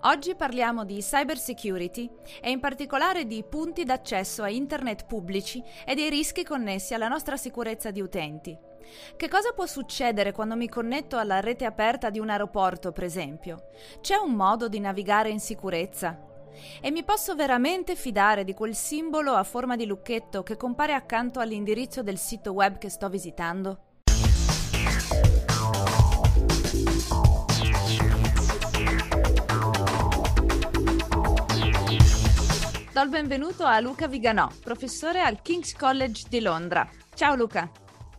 Oggi parliamo di cyber security e in particolare di punti d'accesso a internet pubblici e dei rischi connessi alla nostra sicurezza di utenti. Che cosa può succedere quando mi connetto alla rete aperta di un aeroporto, per esempio? C'è un modo di navigare in sicurezza? E mi posso veramente fidare di quel simbolo a forma di lucchetto che compare accanto all'indirizzo del sito web che sto visitando? Do il benvenuto a Luca Viganò, professore al King's College di Londra. Ciao Luca.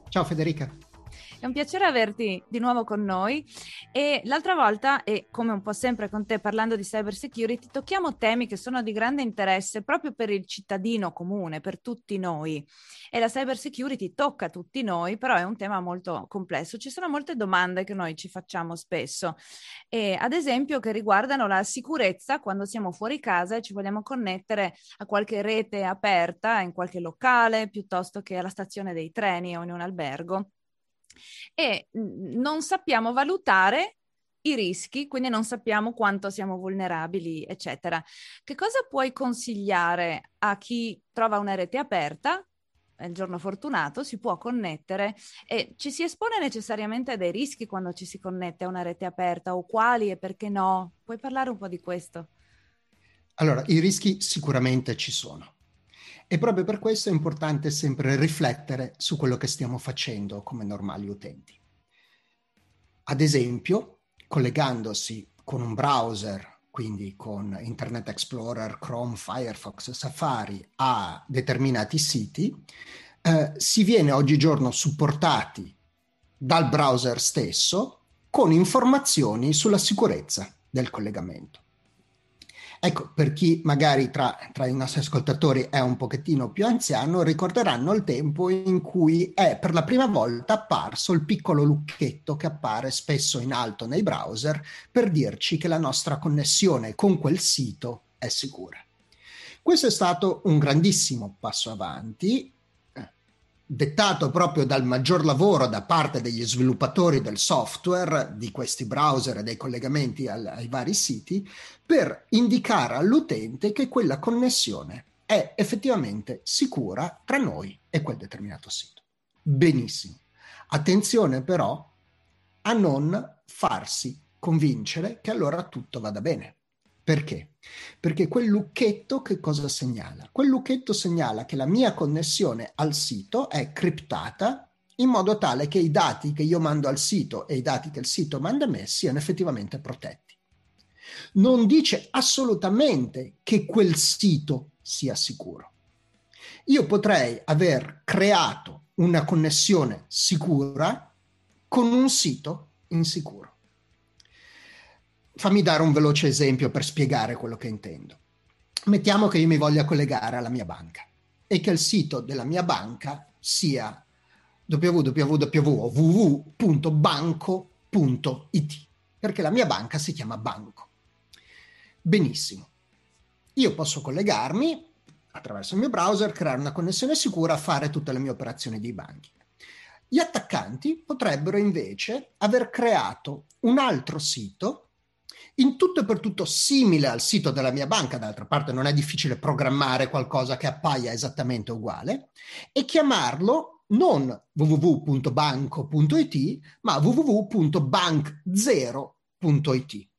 Ciao Federica. È un piacere averti di nuovo con noi e l'altra volta, e come un po' sempre con te parlando di cyber security, tocchiamo temi che sono di grande interesse proprio per il cittadino comune, per tutti noi. E la cyber security tocca tutti noi, però è un tema molto complesso. Ci sono molte domande che noi ci facciamo spesso, e, ad esempio che riguardano la sicurezza quando siamo fuori casa e ci vogliamo connettere a qualche rete aperta in qualche locale piuttosto che alla stazione dei treni o in un albergo e non sappiamo valutare i rischi, quindi non sappiamo quanto siamo vulnerabili, eccetera. Che cosa puoi consigliare a chi trova una rete aperta? È il giorno fortunato, si può connettere e ci si espone necessariamente a dei rischi quando ci si connette a una rete aperta o quali e perché no? Puoi parlare un po' di questo? Allora, i rischi sicuramente ci sono. E proprio per questo è importante sempre riflettere su quello che stiamo facendo come normali utenti. Ad esempio, collegandosi con un browser, quindi con Internet Explorer, Chrome, Firefox, Safari, a determinati siti, eh, si viene oggigiorno supportati dal browser stesso con informazioni sulla sicurezza del collegamento. Ecco, per chi magari tra, tra, i nostri ascoltatori è un pochettino più anziano, ricorderanno il tempo in cui è per la prima volta apparso il piccolo lucchetto che appare spesso in alto nei browser per dirci che la nostra connessione con quel sito è sicura. Questo è stato un grandissimo passo avanti dettato proprio dal maggior lavoro da parte degli sviluppatori del software di questi browser e dei collegamenti al, ai vari siti per indicare all'utente che quella connessione è effettivamente sicura tra noi e quel determinato sito. Benissimo. Attenzione però a non farsi convincere che allora tutto vada bene perché? Perché quel lucchetto che cosa segnala? Quel lucchetto segnala che la mia connessione al sito è criptata in modo tale che i dati che io mando al sito e i dati che il sito manda a me siano effettivamente protetti. Non dice assolutamente che quel sito sia sicuro. Io potrei aver creato una connessione sicura con un sito insicuro. Fammi dare un veloce esempio per spiegare quello che intendo. Mettiamo che io mi voglia collegare alla mia banca e che il sito della mia banca sia www.banco.it perché la mia banca si chiama Banco. Benissimo. Io posso collegarmi attraverso il mio browser, creare una connessione sicura, fare tutte le mie operazioni di banking. Gli attaccanti potrebbero invece aver creato un altro sito in tutto e per tutto simile al sito della mia banca, d'altra parte non è difficile programmare qualcosa che appaia esattamente uguale, e chiamarlo non www.banco.it, ma www.bank0.it.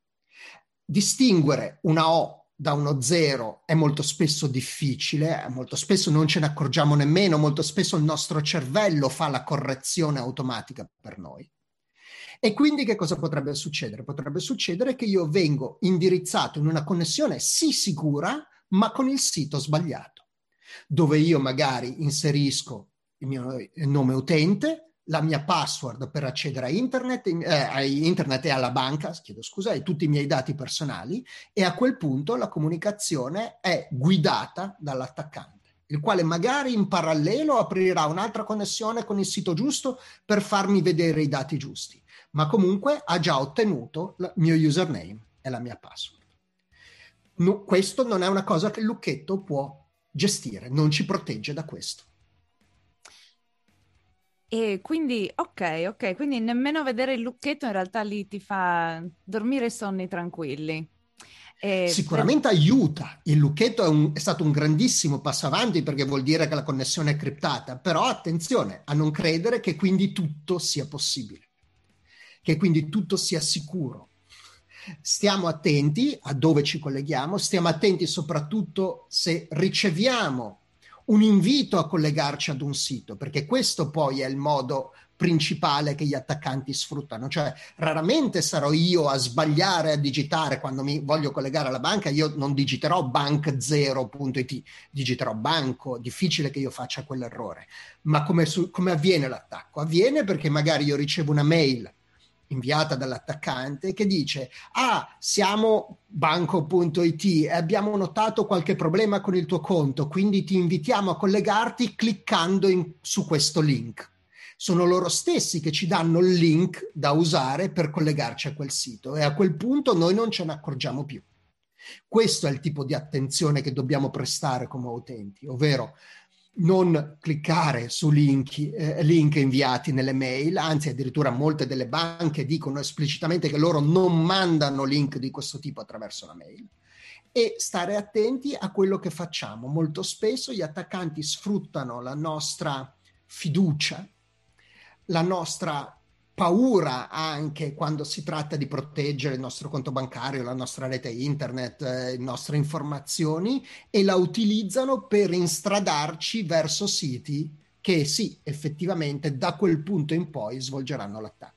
Distinguere una O da uno zero è molto spesso difficile, molto spesso non ce ne accorgiamo nemmeno, molto spesso il nostro cervello fa la correzione automatica per noi. E quindi che cosa potrebbe succedere? Potrebbe succedere che io vengo indirizzato in una connessione sì sicura, ma con il sito sbagliato, dove io magari inserisco il mio nome utente, la mia password per accedere a internet, eh, internet e alla banca, chiedo scusa, e tutti i miei dati personali e a quel punto la comunicazione è guidata dall'attaccante il quale magari in parallelo aprirà un'altra connessione con il sito giusto per farmi vedere i dati giusti ma comunque ha già ottenuto il mio username e la mia password. No, questo non è una cosa che il lucchetto può gestire, non ci protegge da questo. E quindi, ok, ok, quindi nemmeno vedere il lucchetto in realtà lì ti fa dormire sonni tranquilli. E Sicuramente per... aiuta. Il lucchetto è, un, è, stato un grandissimo passo avanti perché vuol dire che la connessione è criptata, però attenzione a non credere che quindi tutto sia possibile, che quindi tutto sia sicuro. Stiamo attenti a dove ci colleghiamo, stiamo attenti soprattutto se riceviamo un invito a collegarci ad un sito, perché questo poi è il modo principale che gli attaccanti sfruttano, cioè raramente sarò io a sbagliare a digitare quando mi voglio collegare alla banca, io non digiterò bank0.it, digiterò banco, difficile che io faccia quell'errore, ma come, su, come avviene l'attacco? Avviene perché magari io ricevo una mail inviata dall'attaccante che dice ah siamo banco.it e abbiamo notato qualche problema con il tuo conto quindi ti invitiamo a collegarti cliccando in, su questo link sono loro stessi che ci danno il link da usare per collegarci a quel sito e a quel punto noi non ce ne accorgiamo più. Questo è il tipo di attenzione che dobbiamo prestare come utenti, ovvero non cliccare su link, eh, link, inviati nelle mail, anzi addirittura molte delle banche dicono esplicitamente che loro non mandano link di questo tipo attraverso la mail e stare attenti a quello che facciamo. Molto spesso gli attaccanti sfruttano la nostra fiducia la nostra paura anche quando si tratta di proteggere il nostro conto bancario, la nostra rete internet, eh, le nostre informazioni e la utilizzano per instradarci verso siti che sì, effettivamente da quel punto in poi svolgeranno l'attacco.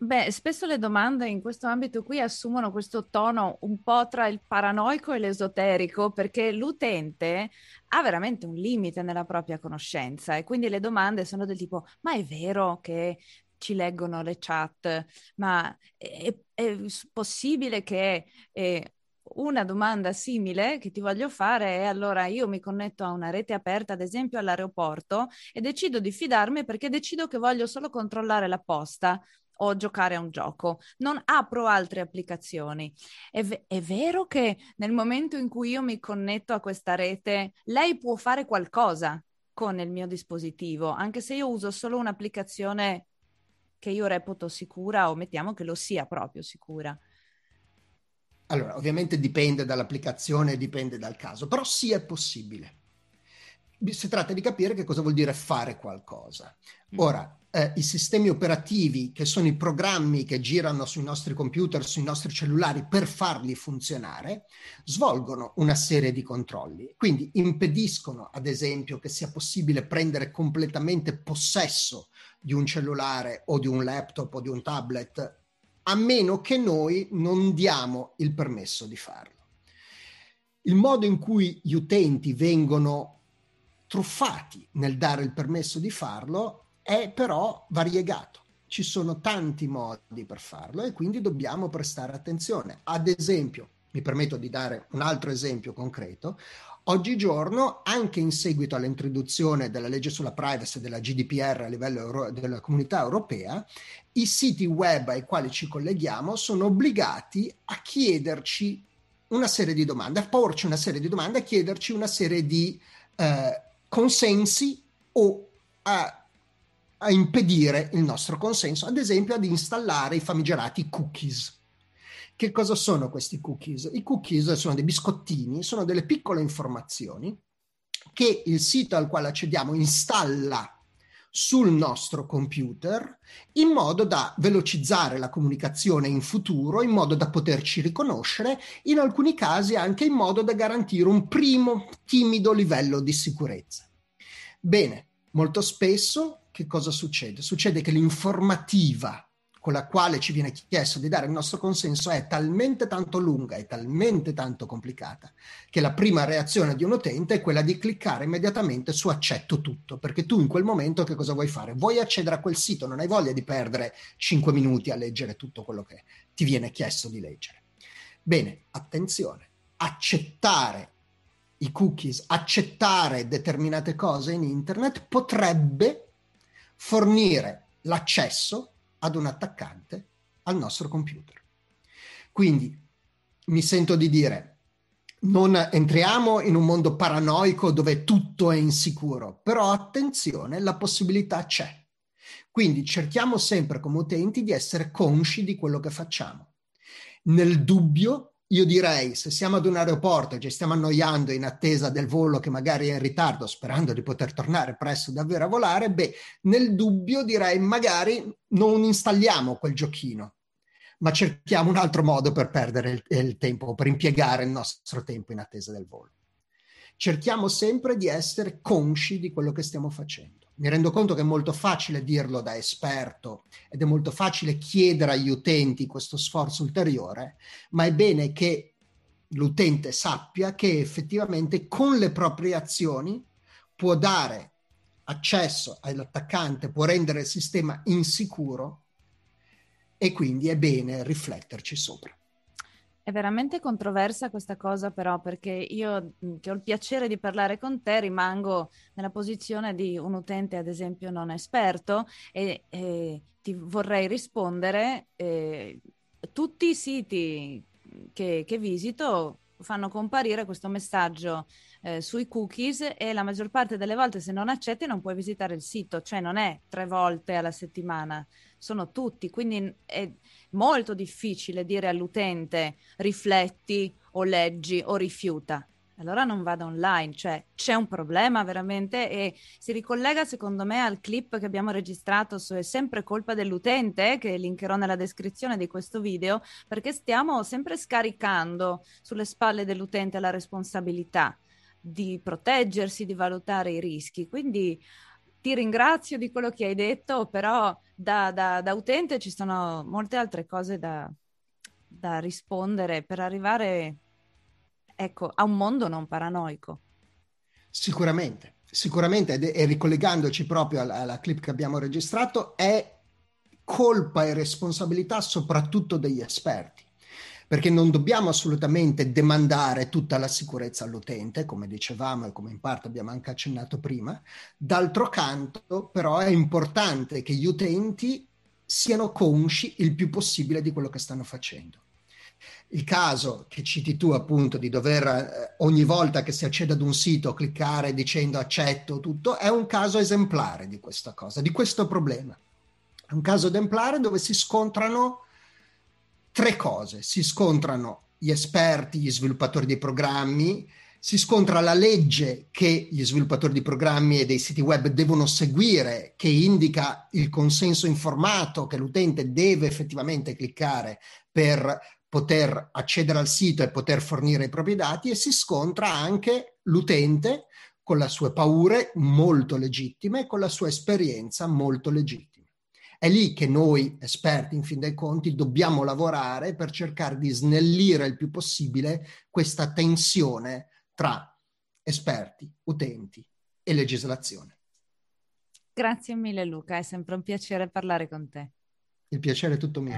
Beh, spesso le domande in questo ambito qui assumono questo tono un po' tra il paranoico e l'esoterico, perché l'utente ha veramente un limite nella propria conoscenza e quindi le domande sono del tipo: ma è vero che ci leggono le chat? Ma è, è possibile che eh, una domanda simile che ti voglio fare è allora io mi connetto a una rete aperta, ad esempio all'aeroporto, e decido di fidarmi perché decido che voglio solo controllare la posta o giocare a un gioco, non apro altre applicazioni. È, v- è, vero che nel momento in cui io mi connetto a questa rete, lei può fare qualcosa con il mio dispositivo, anche se io uso solo un'applicazione che io reputo sicura o mettiamo che lo sia proprio sicura. Allora, ovviamente dipende dall'applicazione, dipende dal caso, però sì è possibile. Si tratta di capire che cosa vuol dire fare qualcosa. Mm. Ora, eh, i sistemi operativi, che sono i programmi che girano sui nostri computer, sui nostri cellulari per farli funzionare, svolgono una serie di controlli. Quindi impediscono, ad esempio, che sia possibile prendere completamente possesso di un cellulare o di un laptop o di un tablet, a meno che noi non diamo il permesso di farlo. Il modo in cui gli utenti vengono truffati nel dare il permesso di farlo è però variegato. Ci sono tanti modi per farlo e quindi dobbiamo prestare attenzione. Ad esempio, mi permetto di dare un altro esempio concreto. Oggigiorno, anche in seguito all'introduzione della legge sulla privacy della GDPR a livello euro- della comunità europea, i siti web ai quali ci colleghiamo sono obbligati a chiederci una serie di domande, a porci una serie di domande, a chiederci una serie di eh, consensi o a a impedire il nostro consenso, ad esempio ad installare i famigerati cookies. Che cosa sono questi cookies? I cookies sono dei biscottini, sono delle piccole informazioni che il sito al quale accediamo installa sul nostro computer in modo da velocizzare la comunicazione in futuro, in modo da poterci riconoscere, in alcuni casi anche in modo da garantire un primo timido livello di sicurezza. Bene, molto spesso che cosa succede? Succede che l'informativa con la quale ci viene chiesto di dare il nostro consenso è talmente tanto lunga e talmente tanto complicata che la prima reazione di un utente è quella di cliccare immediatamente su accetto tutto, perché tu in quel momento che cosa vuoi fare? Vuoi accedere a quel sito, non hai voglia di perdere 5 minuti a leggere tutto quello che ti viene chiesto di leggere. Bene, attenzione, accettare i cookies, accettare determinate cose in internet potrebbe fornire l'accesso ad un attaccante al nostro computer. Quindi mi sento di dire, non entriamo in un mondo paranoico dove tutto è insicuro, però attenzione, la possibilità c'è. Quindi cerchiamo sempre come utenti di essere consci di quello che facciamo. Nel dubbio, io direi, se siamo ad un aeroporto e ci stiamo annoiando in attesa del volo che magari è in ritardo, sperando di poter tornare presto davvero a volare, beh, nel dubbio direi magari non installiamo quel giochino, ma cerchiamo un altro modo per perdere il, il tempo, per impiegare il nostro tempo in attesa del volo. Cerchiamo sempre di essere consci di quello che stiamo facendo mi rendo conto che è molto facile dirlo da esperto ed è molto facile chiedere agli utenti questo sforzo ulteriore, ma è bene che l'utente sappia che effettivamente con le proprie azioni può dare accesso all'attaccante, può rendere il sistema insicuro e quindi è bene rifletterci sopra. È veramente controversa questa cosa però perché io che ho il piacere di parlare con te rimango nella posizione di un utente ad esempio non esperto e, e ti vorrei rispondere eh, tutti i siti che, che visito fanno comparire questo messaggio eh, sui cookies e la maggior parte delle volte se non accetti non puoi visitare il sito, cioè non è tre volte alla settimana, sono tutti, quindi è molto difficile dire all'utente rifletti o leggi o rifiuta. Allora non vado online, cioè c'è un problema veramente e si ricollega secondo me al clip che abbiamo registrato su È sempre colpa dell'utente, che linkerò nella descrizione di questo video, perché stiamo sempre scaricando sulle spalle dell'utente la responsabilità di proteggersi, di valutare i rischi. Quindi ti ringrazio di quello che hai detto, però da, da, da utente ci sono molte altre cose da, da rispondere. Per arrivare ecco, a un mondo non paranoico. Sicuramente, sicuramente, e ricollegandoci proprio alla, alla clip che abbiamo registrato, è colpa e responsabilità soprattutto degli esperti perché non dobbiamo assolutamente demandare tutta la sicurezza all'utente, come dicevamo e come in parte abbiamo anche accennato prima. D'altro canto, però, è importante che gli utenti siano consci il più possibile di quello che stanno facendo. Il caso che citi tu appunto di dover eh, ogni volta che si accede ad un sito cliccare dicendo accetto tutto è un caso esemplare di questa cosa, di questo problema. È un caso esemplare dove si scontrano tre cose. Si scontrano gli esperti, gli sviluppatori dei programmi, si scontra la legge che gli sviluppatori di programmi e dei siti web devono seguire, che indica il consenso informato che l'utente deve effettivamente cliccare per poter accedere al sito e poter fornire i propri dati e si scontra anche l'utente con le sue paure molto legittime e con la sua esperienza molto legittima. È lì che noi, esperti in fin dei conti, dobbiamo lavorare per cercare di snellire il più possibile questa tensione tra esperti, utenti e legislazione. Grazie mille Luca, è sempre un piacere parlare con te. Il piacere è tutto mio.